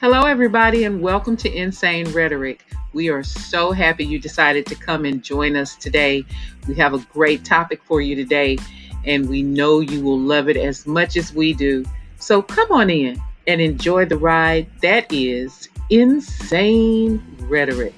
Hello, everybody, and welcome to Insane Rhetoric. We are so happy you decided to come and join us today. We have a great topic for you today, and we know you will love it as much as we do. So come on in and enjoy the ride that is Insane Rhetoric.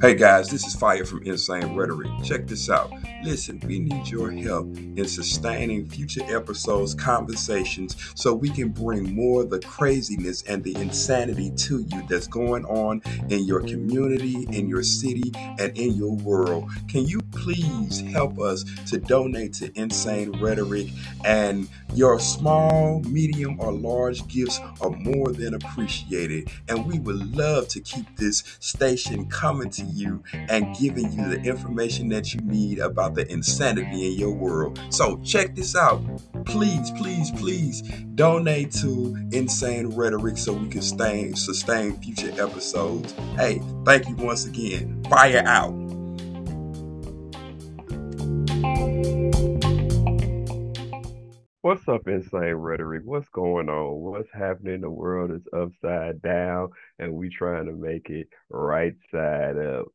Hey guys, this is Fire from Insane Rhetoric. Check this out. Listen, we need your help in sustaining future episodes, conversations, so we can bring more of the craziness and the insanity to you that's going on in your community, in your city, and in your world. Can you please help us to donate to Insane Rhetoric? And your small, medium, or large gifts are more than appreciated. And we would love to keep this station coming to you and giving you the information that you need about the insanity in your world. So check this out. Please, please, please donate to Insane Rhetoric so we can sustain future episodes. Hey, thank you once again. Fire out. What's up, Insane Rhetoric? What's going on? What's happening? The world is upside down, and we trying to make it right side up.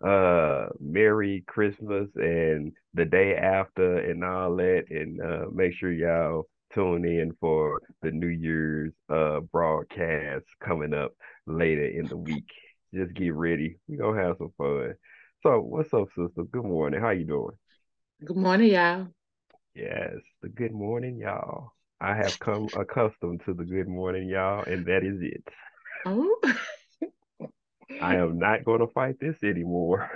Uh, Merry Christmas and the day after, and all that. And uh, make sure y'all tune in for the New Year's uh broadcast coming up later in the week. Just get ready. We gonna have some fun. So, what's up, sister? Good morning. How you doing? Good morning, y'all. Yes, the good morning, y'all. I have come accustomed to the good morning, y'all, and that is it. Oh, I am not going to fight this anymore.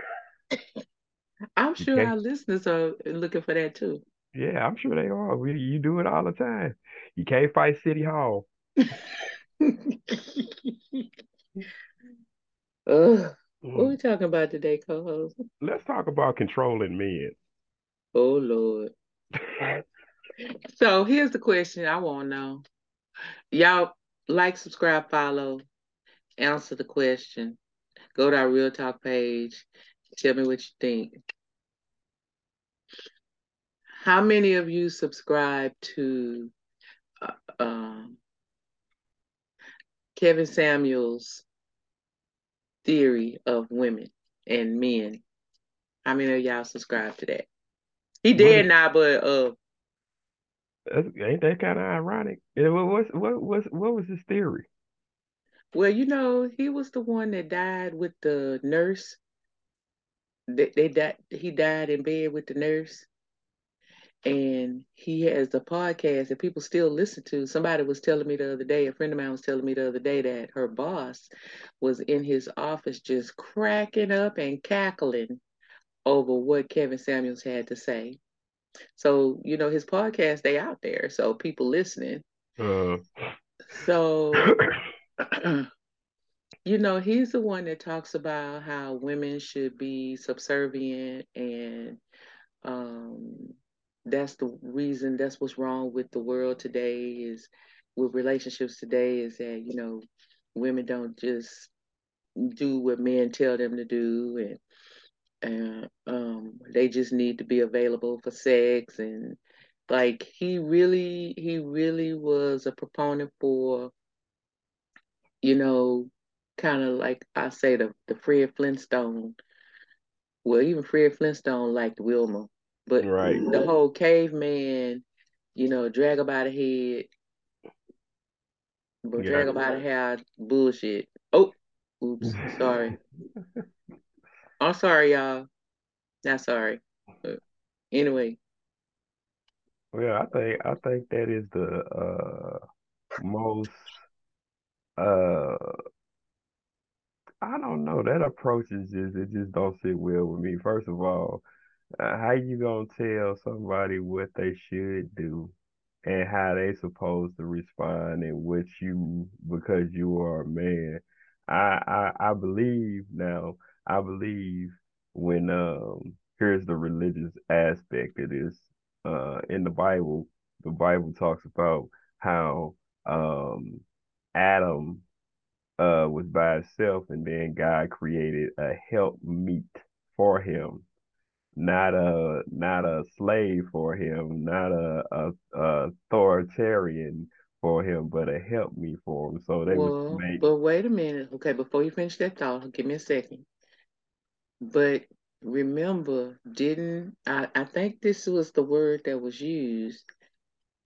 I'm sure Okay. our listeners are looking for that too. Yeah, I'm sure they are. We, you do it all the time. You can't fight City Hall. Ugh. What Mm. we talking about today, co-host? Let's talk about controlling men. Oh Lord. So here's the question I want to know. Y'all like, subscribe, follow, answer the question. Go to our Real Talk page. Tell me what you think. How many of you subscribe to uh, um, Kevin Samuels' theory of women and men? How many of y'all subscribe to that? He is- now, but uh, That's- Ain't that kind of ironic? What, what, what, what, what was his theory? well, you know, he was the one that died with the nurse. They, they died. He died in bed with the nurse, and he has a podcast that people still listen to. Somebody was telling me the other day. A friend of mine was telling me the other day that her boss was in his office just cracking up and cackling over what Kevin Samuels had to say. So you know, his podcast they out there, so people listening. Uh, So you know, he's the one that talks about how women should be subservient and um that's the reason that's what's wrong with the world today is with relationships today is that, you know, women don't just do what men tell them to do and and um they just need to be available for sex and like he really he really was a proponent for you know, kind of like I say the the Fred Flintstone. Well, even Fred Flintstone liked Wilma, but right. the whole caveman, you know, drag by the head, but Yeah. drag by the hair, bullshit. Oh, oops, sorry. I'm sorry, y'all. Not sorry. But anyway, Well, I think I think that is the uh most uh I don't know. That approach is just it just don't sit well with me. First of all, uh, how you gonna tell somebody what they should do and how they supposed to respond and what you because you are a man. I I I believe now, I believe when um here's the religious aspect of this. Uh in the Bible, the Bible talks about how um Adam uh was by himself and then God created a help meet for him, not a not a slave for him, not a, a, a authoritarian for him, but a help me for him. So they well, make. But wait a minute. Okay, before you finish that thought, give me a second. But remember, didn't I, I think this was the word that was used.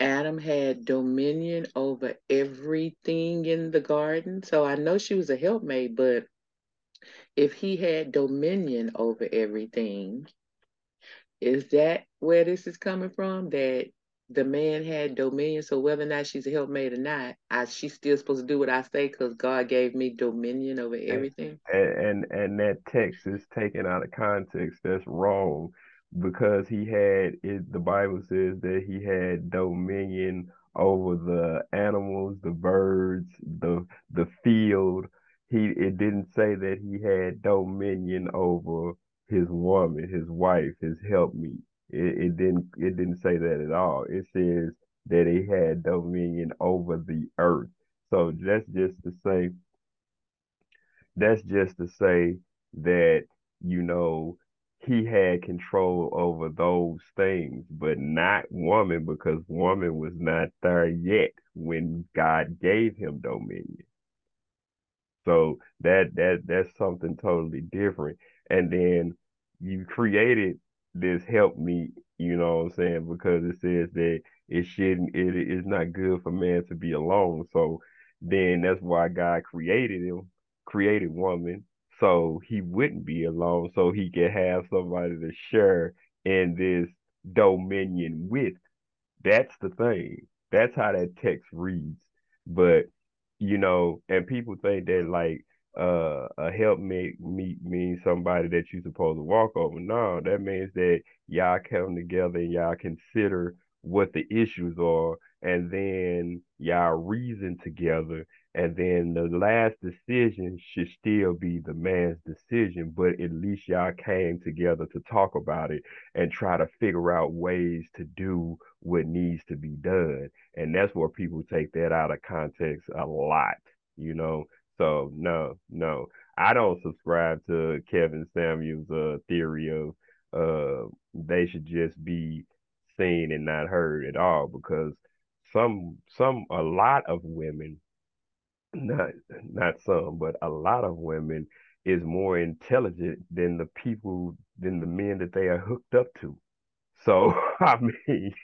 Adam had dominion over everything in the garden. So I know she was a helpmate, but if he had dominion over everything, is that where this is coming from? That the man had dominion. So whether or not she's a helpmate or not, I she's still supposed to do what I say because God gave me dominion over everything. And, and and that text is taken out of context. That's wrong because he had it. The Bible says that he had dominion over the animals, the birds, the the field. He it didn't say that he had dominion over his woman, his wife, his helpmeet. It, it didn't it didn't say that at all. It says that he had dominion over the earth. So that's just to say that's just to say that you know he had control over those things, but not woman because woman was not there yet when God gave him dominion. So that that that's something totally different. And then you created this helped me, you know what I'm saying? Because it says that it shouldn't, it is not good for man to be alone. So then that's why God created him, created woman, so he wouldn't be alone, so he could have somebody to share in this dominion with. That's the thing. That's how that text reads. But you know, and people think that like uh, a helpmate meet means somebody that you're supposed to walk over. No, that means that y'all come together and y'all consider what the issues are, and then y'all reason together, and then the last decision should still be the man's decision, but at least y'all came together to talk about it and try to figure out ways to do what needs to be done. And that's where people take that out of context a lot, you know. So no, no, I don't subscribe to Kevin Samuels' uh, theory of uh, they should just be seen and not heard at all because some some a lot of women not not some but a lot of women is more intelligent than the people than the men that they are hooked up to. So i mean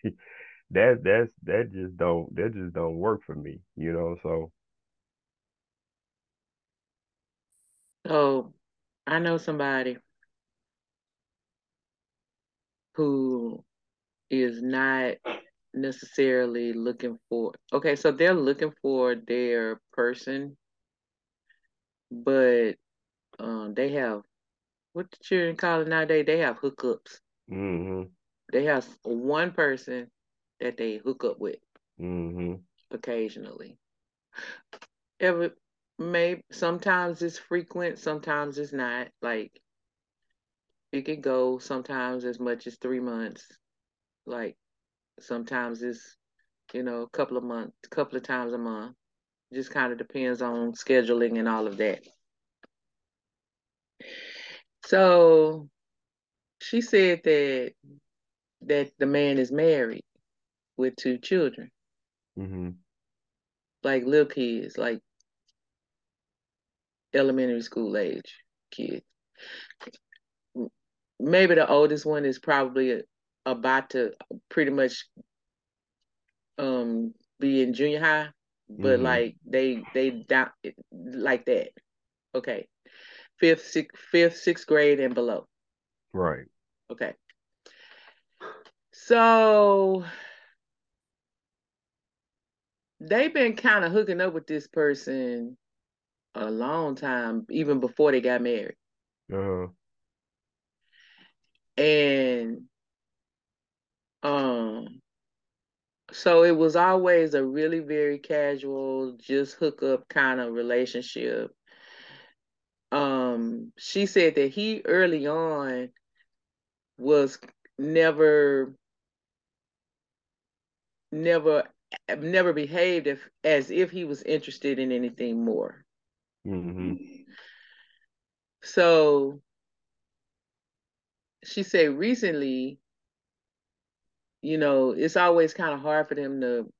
that that's that just don't that just don't work for me you know so So I know somebody who is not necessarily looking for okay, so they're looking for their person, but um they have what the children call it nowadays, they have hookups. mm-hmm. They have one person that they hook up with Mm-hmm. occasionally. Every maybe sometimes it's frequent, sometimes it's not. Like it can go sometimes as much as three months. Like sometimes it's you know a couple of months, a couple of times a month. Just kind of depends on scheduling and all of that. So she said that that the man is married with two children, Mm-hmm. like little kids, like elementary school age kids. Maybe the oldest one is probably about to pretty much um be in junior high, but Mhm. like they they down like that. Okay, fifth, sixth, fifth, sixth grade and below. Right. Okay. So they've been kind of hooking up with this person a long time, even before they got married. Uh-huh. And um so it was always a really very casual, just hook up kind of relationship. Um, she said that he early on was never never never behaved if, as if he was interested in anything more. Mm-hmm. So she said recently, you know, it's always kind of hard for them to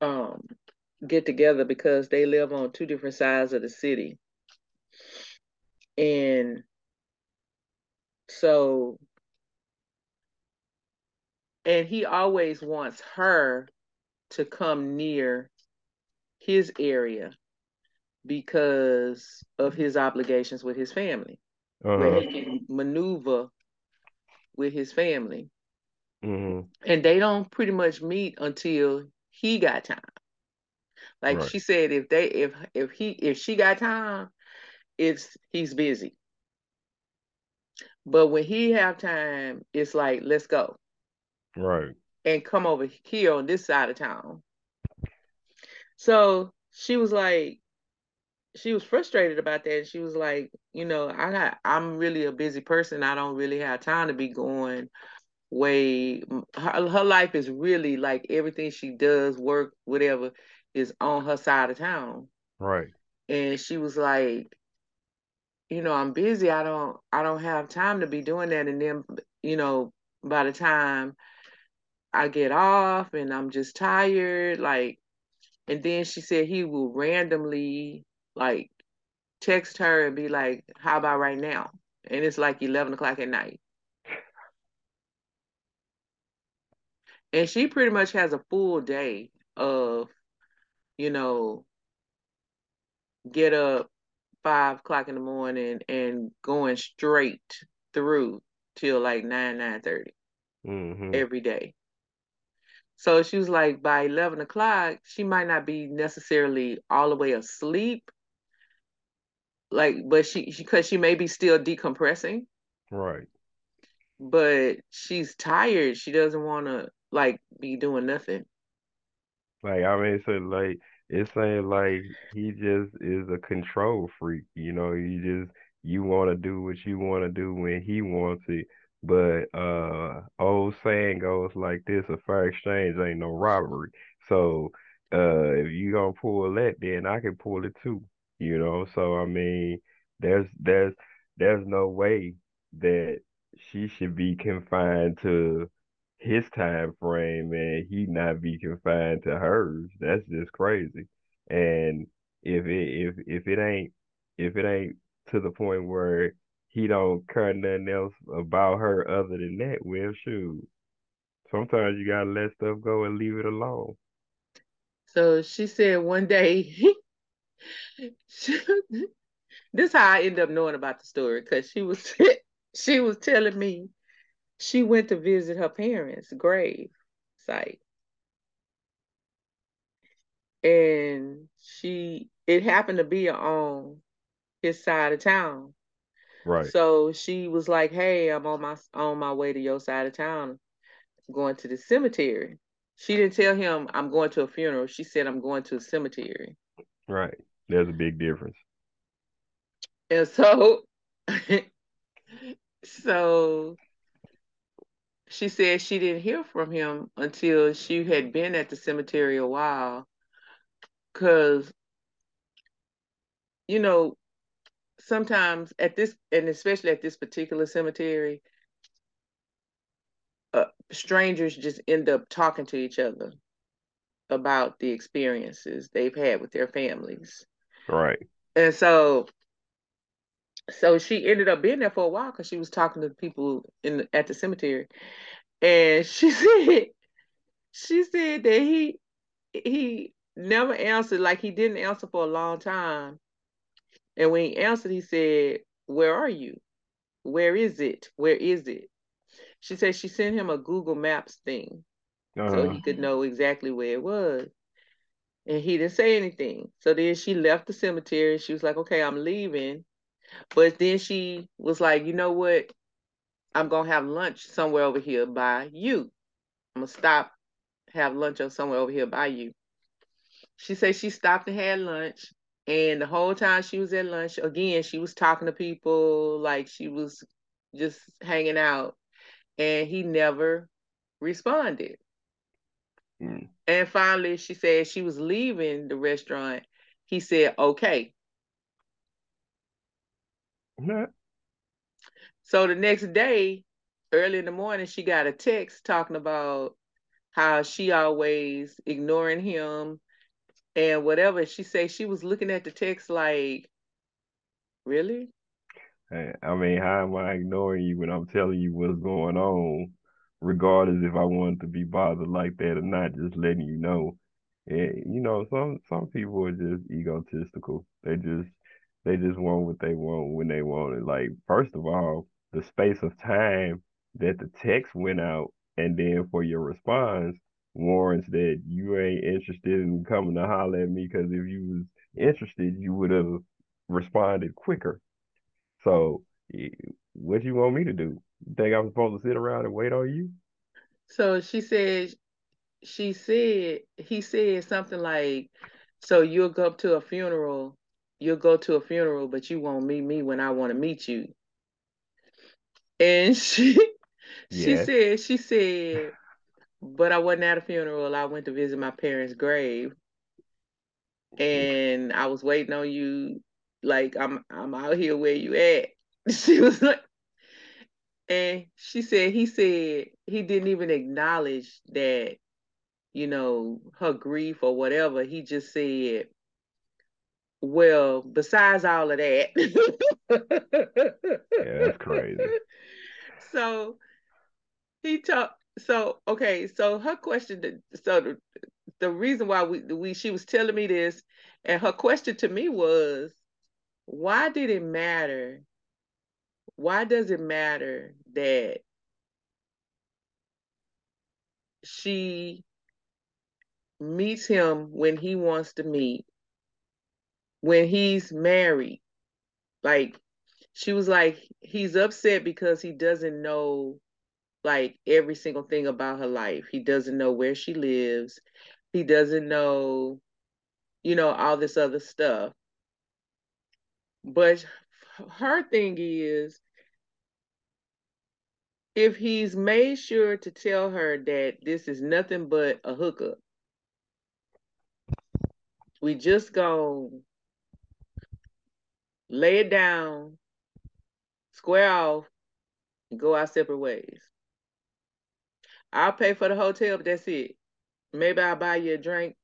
um get together because they live on two different sides of the city. And so and he always wants her to come near his area because of his obligations with his family, uh-huh. where he can maneuver with his family. Mm-hmm. And they don't pretty much meet until he got time. Like right. she said, if they if if he if she got time, it's he's busy. But when he have time, it's like let's go. Right. And come over here on this side of town. So she was like, she was frustrated about that. She was like, you know, I got, I'm really a busy person. I don't really have time to be going way. Her, her life is really like everything she does, work, whatever, is on her side of town. Right. And she was like, you know, I'm busy. I don't, I don't have time to be doing that. And then, you know, by the time I get off and I'm just tired, like, and then she said he will randomly like text her and be like, How about right now? And it's like 11 o'clock at night. And she pretty much has a full day of, you know, get up five o'clock in the morning and going straight through till like nine nine thirty mm-hmm. every day. So she was like, by eleven o'clock, she might not be necessarily all the way asleep, like, but she because she, she may be still decompressing, right? But she's tired. She doesn't want to like be doing nothing. Like I mean, so like it's saying like he just is a control freak. You know, you just you want to do what you want to do when he wants it. But uh old saying goes like this: a fair exchange ain't no robbery. So uh if you gonna pull that, then I can pull it too. You know, so I mean, there's there's there's no way that she should be confined to his time frame and he not be confined to hers. That's just crazy. And if it if if it ain't if it ain't to the point where he don't care nothing else about her other than that, well shoot. Sometimes you gotta let stuff go and leave it alone. So she said one day this how I ended up knowing about the story because she was she was telling me she went to visit her parents' grave site. And she it happened to be on his side of town. Right. So she was like, Hey, I'm on my on my way to your side of town, going to the cemetery. She didn't tell him I'm going to a funeral. She said I'm going to a cemetery. Right. There's a big difference. And so so she said she didn't hear from him until she had been at the cemetery a while because you know sometimes at this and especially at this particular cemetery uh, strangers just end up talking to each other about the experiences they've had with their families right and so so she ended up being there for a while because she was talking to people in the, at the cemetery, and she said she said that he he never answered like he didn't answer for a long time, and when he answered, he said, "Where are you? Where is it? Where is it?" She said she sent him a Google Maps thing uh-huh. so he could know exactly where it was. And he didn't say anything. So then she left the cemetery. She was like, okay, I'm leaving. But then she was like, you know what? I'm gonna have lunch somewhere over here by you. I'm gonna stop, have lunch or somewhere over here by you. She said she stopped and had lunch. And the whole time she was at lunch, again, she was talking to people like she was just hanging out. And he never responded. Mm. And finally, she said she was leaving the restaurant. He said, okay. So the next day, early in the morning, she got a text talking about how she always ignoring him and whatever. She said she was looking at the text like, really? I mean, how am I ignoring you when I'm telling you what's going on, regardless if I wanted to be bothered like that or not, just letting you know. And you know, some some people are just egotistical. They just they just want what they want when they want it. Like, first of all, the space of time that the text went out and then for your response warrants that you ain't interested in coming to holler at me because if you was interested, you would have responded quicker. So, eh, what you want me to do? Think I'm supposed to sit around and wait on you? So she said, she said, he said something like, so you'll go up to a funeral, you'll go to a funeral, but you won't meet me when I want to meet you. And she, she yes. said, she said, but I wasn't at a funeral. I went to visit my parents' grave. And I was waiting on you like I'm I'm out here where you at. She was like and she said he said he didn't even acknowledge that, you know, her grief or whatever. He just said, Well, besides all of that. yeah, that's crazy. So he talked so okay, so her question so the, the reason why we we she was telling me this and her question to me was why did it matter? Why does it matter that she meets him when he wants to meet, when he's married? Like, she was like, he's upset because he doesn't know like every single thing about her life. He doesn't know where she lives. He doesn't know, you know, all this other stuff. But her thing is, if he's made sure to tell her that this is nothing but a hookup, we just go lay it down, square off, and go our separate ways. I'll pay for the hotel, but that's it. Maybe I'll buy you a drink.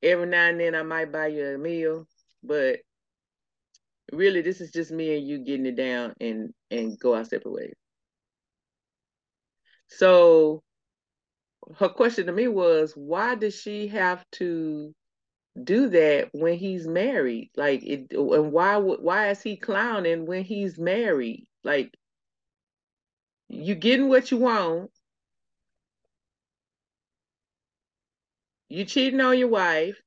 Every now and then I might buy you a meal, but really this is just me and you getting it down and and go our separate ways. So her question to me was, why does she have to do that when he's married? Like it, and why why is he clowning when he's married? Like you getting what you want, You cheating on your wife.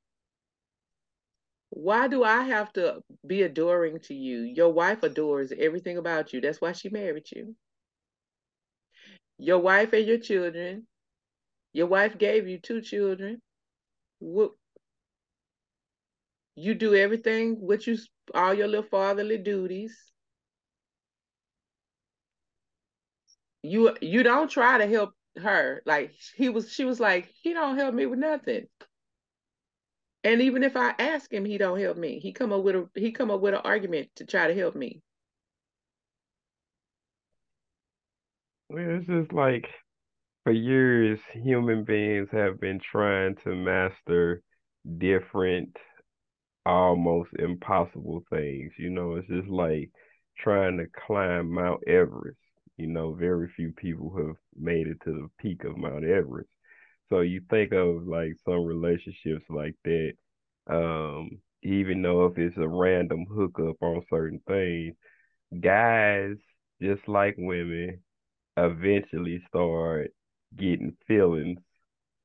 Why do I have to be adoring to you? Your wife adores everything about you. That's why she married you. Your wife and your children. Your wife gave you two children. What you do everything what you all your little fatherly duties. You you don't try to help her. Like he was, she was like, he don't help me with nothing. And even if I ask him, he don't help me. He come up with a he come up with an argument to try to help me. It's just like for years, human beings have been trying to master different, almost impossible things. You know, it's just like trying to climb Mount Everest. You know, very few people have made it to the peak of Mount Everest. So you think of like some relationships like that, um, even though if it's a random hookup on certain things, guys, just like women, eventually start getting feelings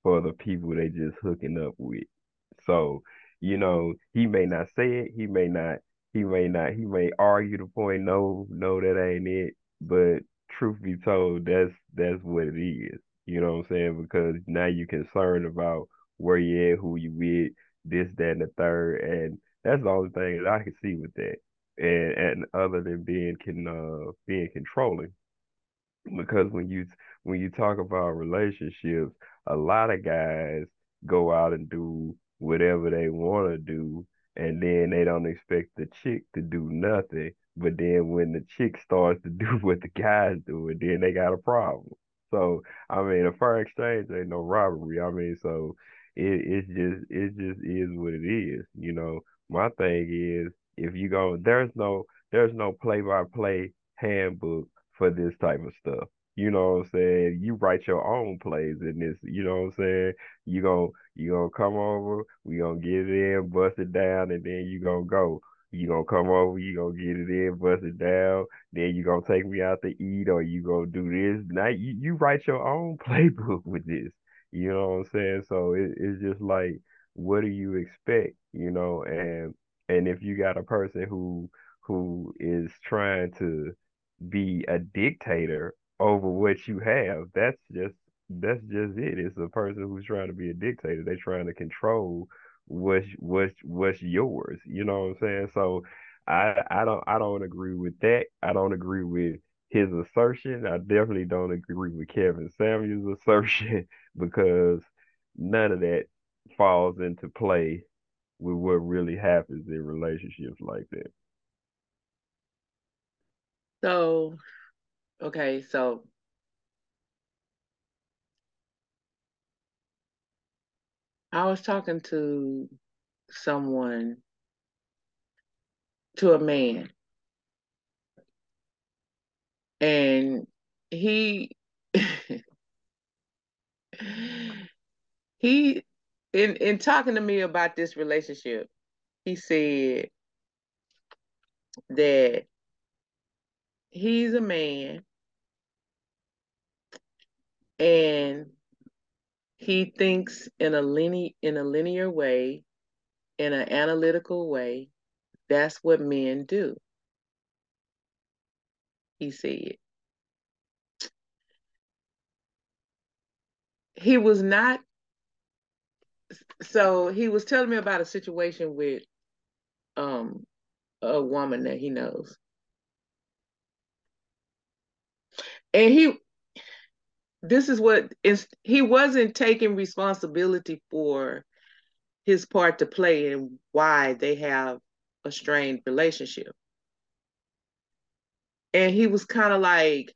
for the people they just hooking up with. So, you know, he may not say it, he may not, he may not, he may argue the point, no, no, that ain't it. But truth be told, that's that's what it is. You know what I'm saying? Because now you're concerned about where you at, who you with, this, that, and the third, and that's the only thing that I can see with that. And and other than being can uh being controlling, because when you when you talk about relationships, a lot of guys go out and do whatever they want to do and then they don't expect the chick to do nothing. But then when the chick starts to do what the guys do, and then they got a problem. So I mean, a fair exchange ain't no robbery. I mean, so it it's just it just is what it is. You know, my thing is if you go, there's no there's no play by play handbook for this type of stuff. You know what I'm saying? You write your own plays in this. You know what I'm saying? You gonna you gonna come over. We gonna get it in, bust it down, and then you gonna go. You gonna come over. You gonna get it in, bust it down. Then you gonna take me out to eat, or you gonna do this. Now you, you write your own playbook with this. You know what I'm saying? So it, it's just like, what do you expect? You know, and and if you got a person who who is trying to be a dictator over what you have. That's just that's just it. It's a person who's trying to be a dictator. They're trying to control what's what's what's yours. You know what I'm saying? So I I don't I don't agree with that. I don't agree with his assertion. I definitely don't agree with Kevin Samuel's assertion because none of that falls into play with what really happens in relationships like that. So, okay, so I was talking to someone, to a man, and he he in in talking to me about this relationship, he said that he's a man and he thinks in a linear in a linear way, in an analytical way. That's what men do. He said. He was not so he was telling me about a situation with um a woman that he knows. And he this is what is he wasn't taking responsibility for his part to play and why they have a strained relationship. And he was kind of like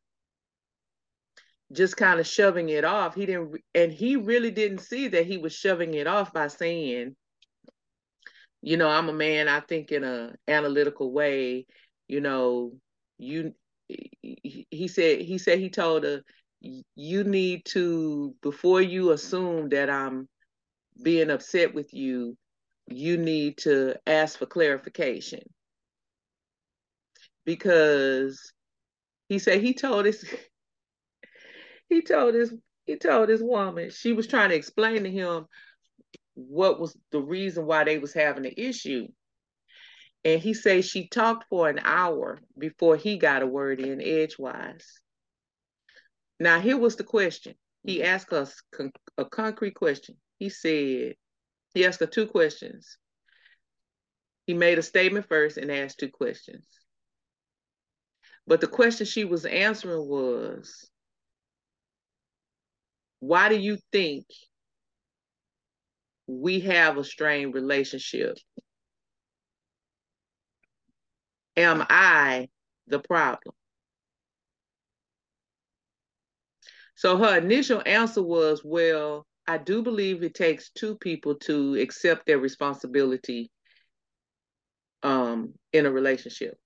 just kind of shoving it off. He didn't and he really didn't see that he was shoving it off by saying, you know, I'm a man, I think in a analytical way, you know, you he said he said he told her you need to before you assume that I'm being upset with you, you need to ask for clarification. Because he said he told his he told his he told his woman she was trying to explain to him what was the reason why they was having the issue. And he says she talked for an hour before he got a word in edgewise. Now, here was the question. He mm-hmm. asked us con- a concrete question. He said, he asked her two questions. He made a statement first and asked two questions. But the question she was answering was, why do you think we have a strained relationship? Am I the problem? So her initial answer was, well, I do believe it takes two people to accept their responsibility um, in a relationship.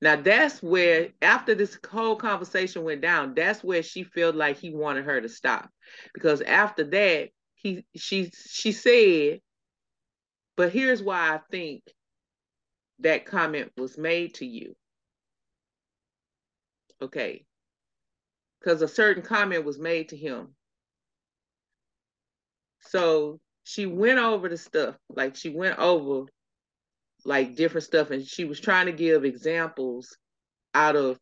Now that's where, after this whole conversation went down, that's where she felt like he wanted her to stop, because after that, he she she said, but here's why I think that comment was made to you. Okay, because a certain comment was made to him. So she went over the stuff, like she went over like different stuff, and she was trying to give examples out of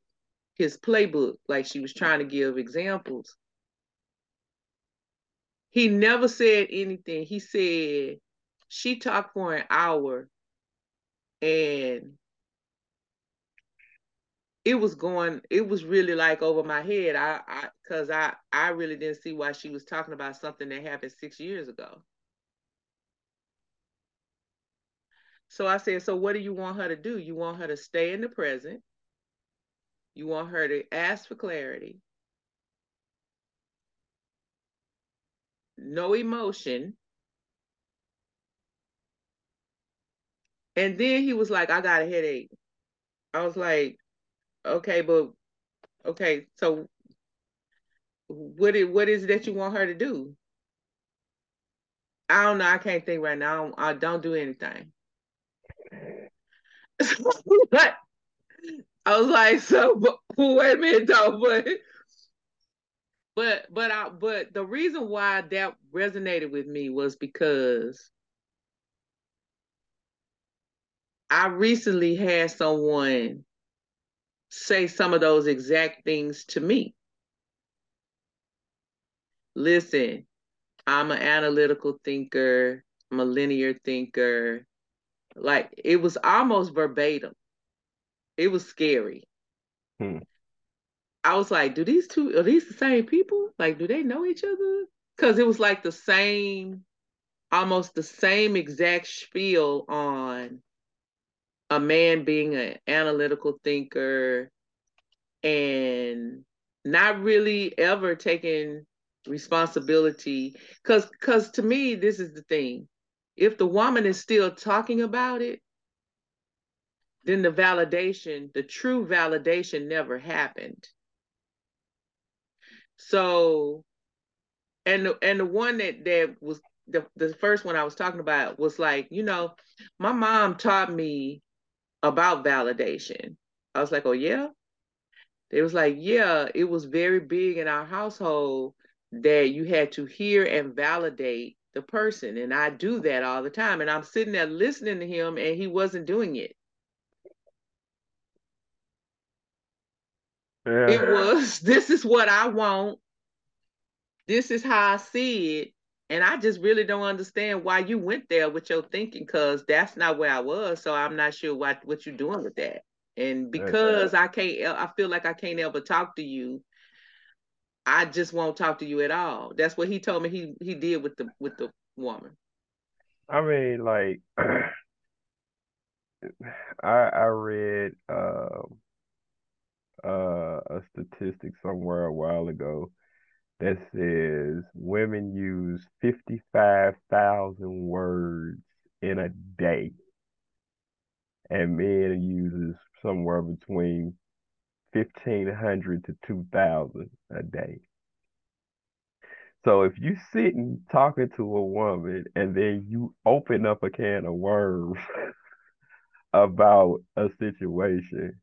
his playbook, like she was trying to give examples. He never said anything. He said she talked for an hour and it was going it was really like over my head i i because i i really didn't see why she was talking about something that happened six years ago So I said, so what do you want her to do? You want her to stay in the present. You want her to ask for clarity. No emotion. And then he was like, I got a headache. I was like, okay, but okay, so what is what is it that you want her to do? I don't know. I can't think right now. I don't, I don't do anything. but I was like, so but, wait a minute though, but but but I but the reason why that resonated with me was because I recently had someone say some of those exact things to me. Listen, I'm an analytical thinker, I'm a linear thinker. Like it was almost verbatim. It was scary. Hmm. I was like, do these two are these the same people? Like, do they know each other? Because it was like the same, almost the same exact spiel on a man being an analytical thinker and not really ever taking responsibility. Because because to me this is the thing. If the woman is still talking about it then the validation the true validation never happened. So and the, and the one that that was the, the first one i was talking about was like you know my mom taught me about validation i was like oh yeah it was like yeah it was very big in our household that you had to hear and validate the person. And I do that all the time. And I'm sitting there listening to him and he wasn't doing it. Yeah. It was, this is what I want. This is how I see it. And I just really don't understand why you went there with your thinking, because that's not where I was. So I'm not sure what, what you're doing with that. And because I can't, I feel like I can't ever talk to you I just won't talk to you at all. That's what he told me he he did with the with the woman. I mean, like I I read uh, uh, a statistic somewhere a while ago that says women use fifty five thousand words in a day, and men uses somewhere between 1500 to 2000 a day. So if you sitting talking to a woman and then you open up a can of worms about a situation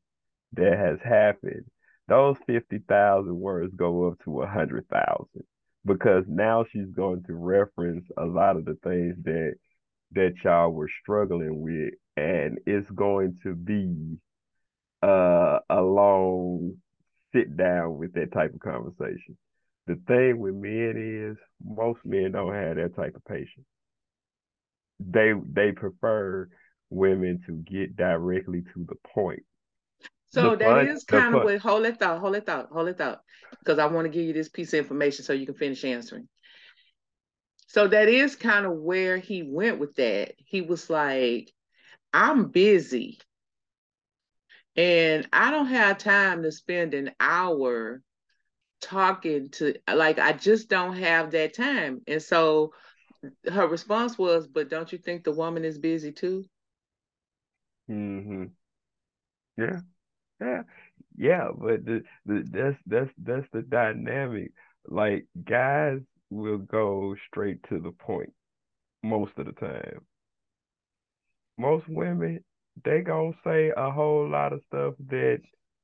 that has happened, those 50,000 words go up to 100,000 because now she's going to reference a lot of the things that that y'all were struggling with and it's going to be uh, a long sit down with that type of conversation. The thing with men is most men don't have that type of patience. They they prefer women to get directly to the point. So that fun, is kind of what hold it thought, hold it thought, hold it thought. Because I want to give you this piece of information so you can finish answering. So that is kind of where he went with that. He was like, I'm busy. And I don't have time to spend an hour talking to like I just don't have that time. And so her response was, "But don't you think the woman is busy too?" Mm hmm. Yeah. Yeah. Yeah, but the, the that's that's that's the dynamic. Like guys will go straight to the point most of the time. Most women they gonna say a whole lot of stuff that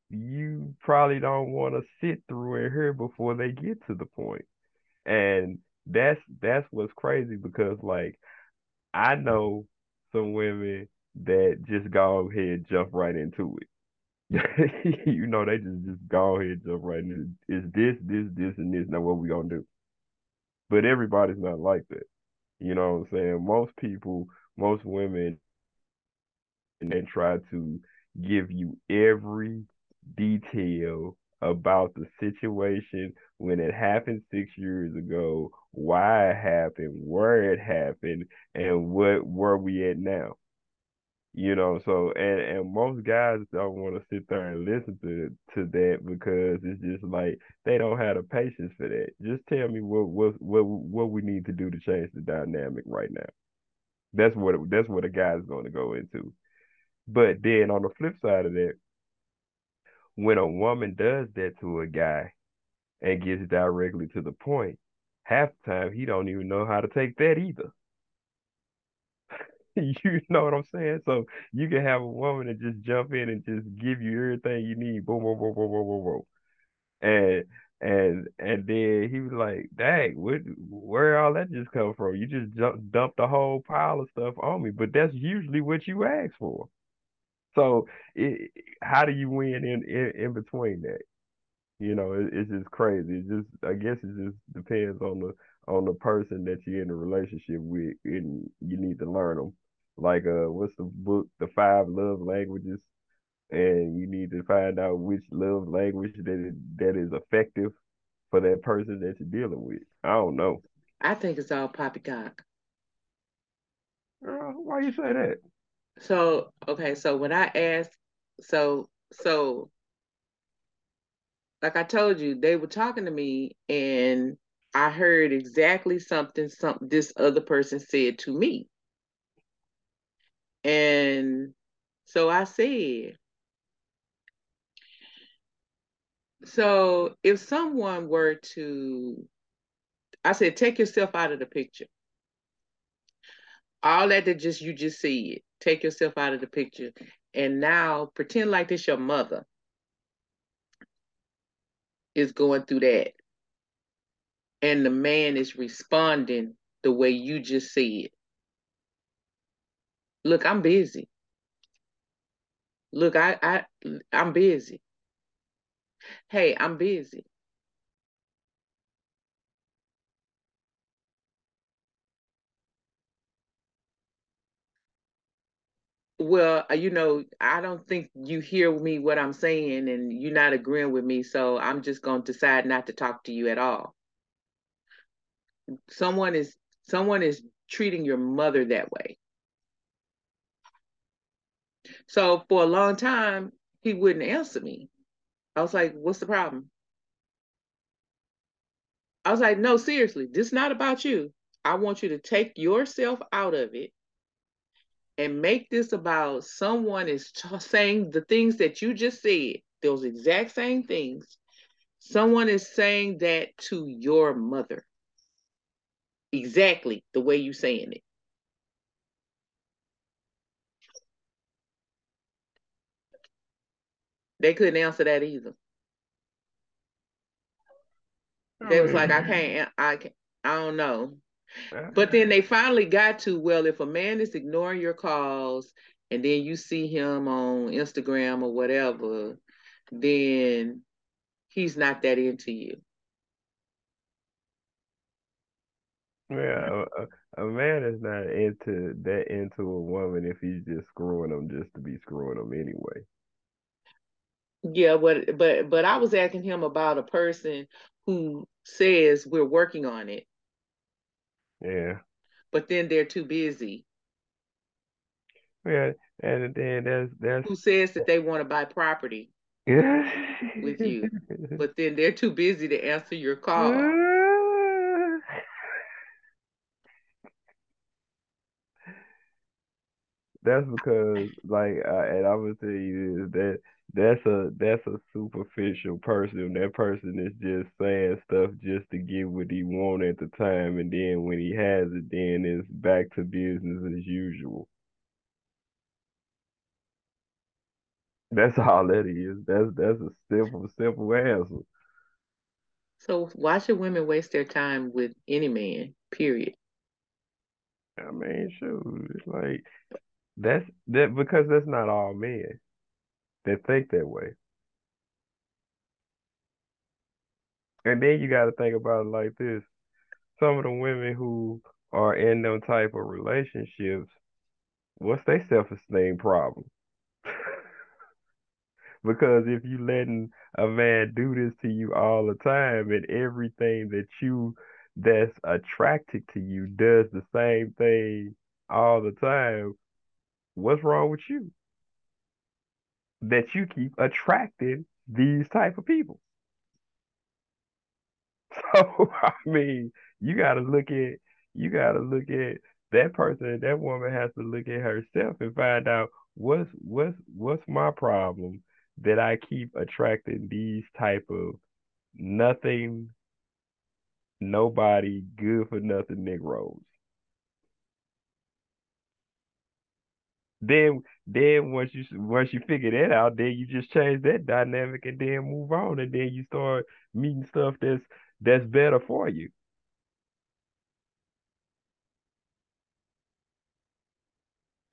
you probably don't want to sit through and hear before they get to the point. And that's that's what's crazy because like I know some women that just go ahead jump right into it. you know, they just just go ahead jump right it. It's this, this, this, and this. Now what we gonna do? But everybody's not like that. You know what I'm saying? Most people, most women and they try to give you every detail about the situation when it happened six years ago, why it happened, where it happened, and what where we at now. You know, so and and most guys don't want to sit there and listen to to that because it's just like they don't have the patience for that. Just tell me what what what what we need to do to change the dynamic right now. That's what that's what a guy's going to go into. But then on the flip side of that, when a woman does that to a guy and gets directly to the point, half the time he don't even know how to take that either. you know what I'm saying? So you can have a woman that just jump in and just give you everything you need, boom, boom, boom, boom, boom, boom, boom. And and and then he was like, "Dang, what, where all that just come from? You just jump, dumped a whole pile of stuff on me." But that's usually what you ask for. So it, how do you win in, in in between that? You know, it, it's just crazy. It just I guess it just depends on the on the person that you're in a relationship with, and you need to learn them. Like uh, what's the book, The Five Love Languages, and you need to find out which love language that is, that is effective for that person that you're dealing with. I don't know. I think it's all poppycock. Uh, why you say that? So okay, so when I asked, so so like I told you, they were talking to me and I heard exactly something some this other person said to me. And so I said, so if someone were to, I said, take yourself out of the picture. All that that just you just said, take yourself out of the picture. And now pretend like this your mother is going through that. And the man is responding the way you just said. Look, I'm busy. Look, I, I I'm busy. Hey, I'm busy. Well, uh, you know, I don't think you hear me what I'm saying and you're not agreeing with me, so I'm just going to decide not to talk to you at all. Someone is someone is treating your mother that way. So for a long time, he wouldn't answer me. I was like, what's the problem? I was like, no, seriously, this is not about you. I want you to take yourself out of it and make this about someone is t- saying the things that you just said, those exact same things. Someone is saying that to your mother. Exactly the way you're saying it. They couldn't answer that either. Oh, they was like, I can't, I can't, I don't know. But then they finally got to, well, if a man is ignoring your calls and then you see him on Instagram or whatever, then he's not that into you. Yeah, a, a man is not into that into a woman if he's just screwing them just to be screwing them anyway. Yeah, but but but I was asking him about a person who says we're working on it. Yeah. But then they're too busy. Yeah, and then there's there's who says that they want to buy property Yeah. with you, but then they're too busy to answer your call. That's because, like, uh, and I would tell you this, that that's a that's a superficial person. That person is just saying stuff just to get what he want at the time, and then when he has it, then it's back to business as usual. That's all that is. That's that's a simple simple answer. So why should women waste their time with any man? Period. I mean, sure. Like that's that because that's not all men that think that way. And then you got to think about it like this: some of the women who are in them type of relationships, what's their self esteem problem? because if you letting a man do this to you all the time, and everything that you that's attracted to you does the same thing all the time, what's wrong with you? That you keep attracting these type of people. So I mean, you gotta look at you gotta look at that person, that woman has to look at herself and find out what's what's what's my problem that I keep attracting these type of nothing, nobody, good for nothing Negroes. Then then once you once you figure that out, then you just change that dynamic and then move on and then you start meeting stuff that's that's better for you.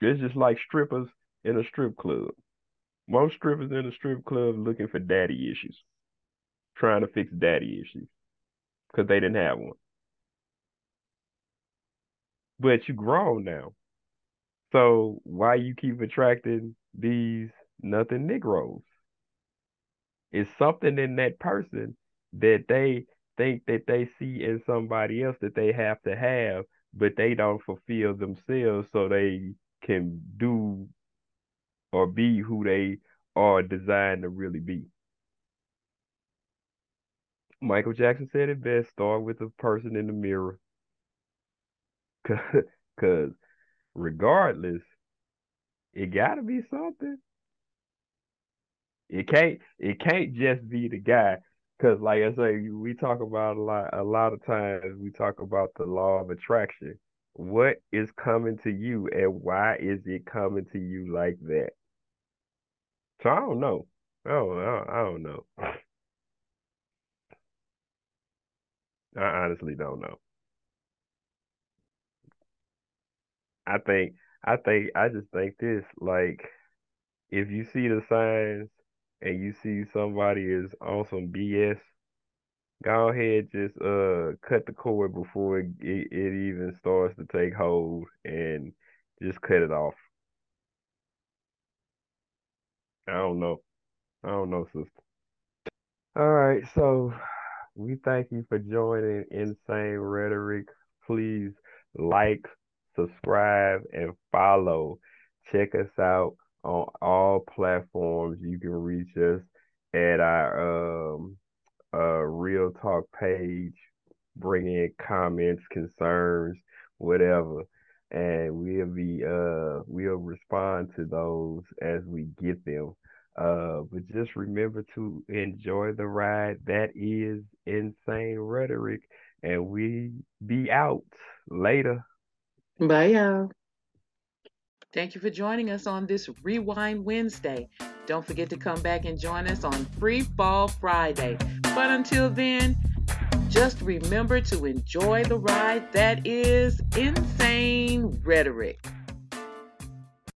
It's just like strippers in a strip club. Most strippers in a strip club looking for daddy issues, trying to fix daddy issues because they didn't have one. But you grown now. So why you keep attracting these nothing Negroes? It's something in that person that they think that they see in somebody else that they have to have, but they don't fulfill themselves so they can do or be who they are designed to really be. Michael Jackson said it best start with the person in the mirror. Because regardless, it got to be something. It can't. It can't just be the guy. Because, like I say, we talk about a lot. A lot of times, we talk about the law of attraction what is coming to you and why is it coming to you like that? So I don't know. I don't, I don't know. I honestly don't know. I think I think I just think this like if you see the signs and you see somebody is on some BS go ahead just uh cut the cord before it, it, even starts to take hold and just cut it off. I don't know. I don't know, sister. All right, so we thank you for joining Insane Rhetoric. Please like, subscribe, and follow. Check us out on all platforms. You can reach us at our um uh, Real Talk page, bring in comments, concerns, whatever, and we'll be uh we'll respond to those as we get them. Uh, but just remember to enjoy the ride. That is insane rhetoric, and we be out later. Bye, y'all. Thank you for joining us on this Rewind Wednesday. Don't forget to come back and join us on Free Fall Friday. But until then, just remember to enjoy the ride that is insane rhetoric.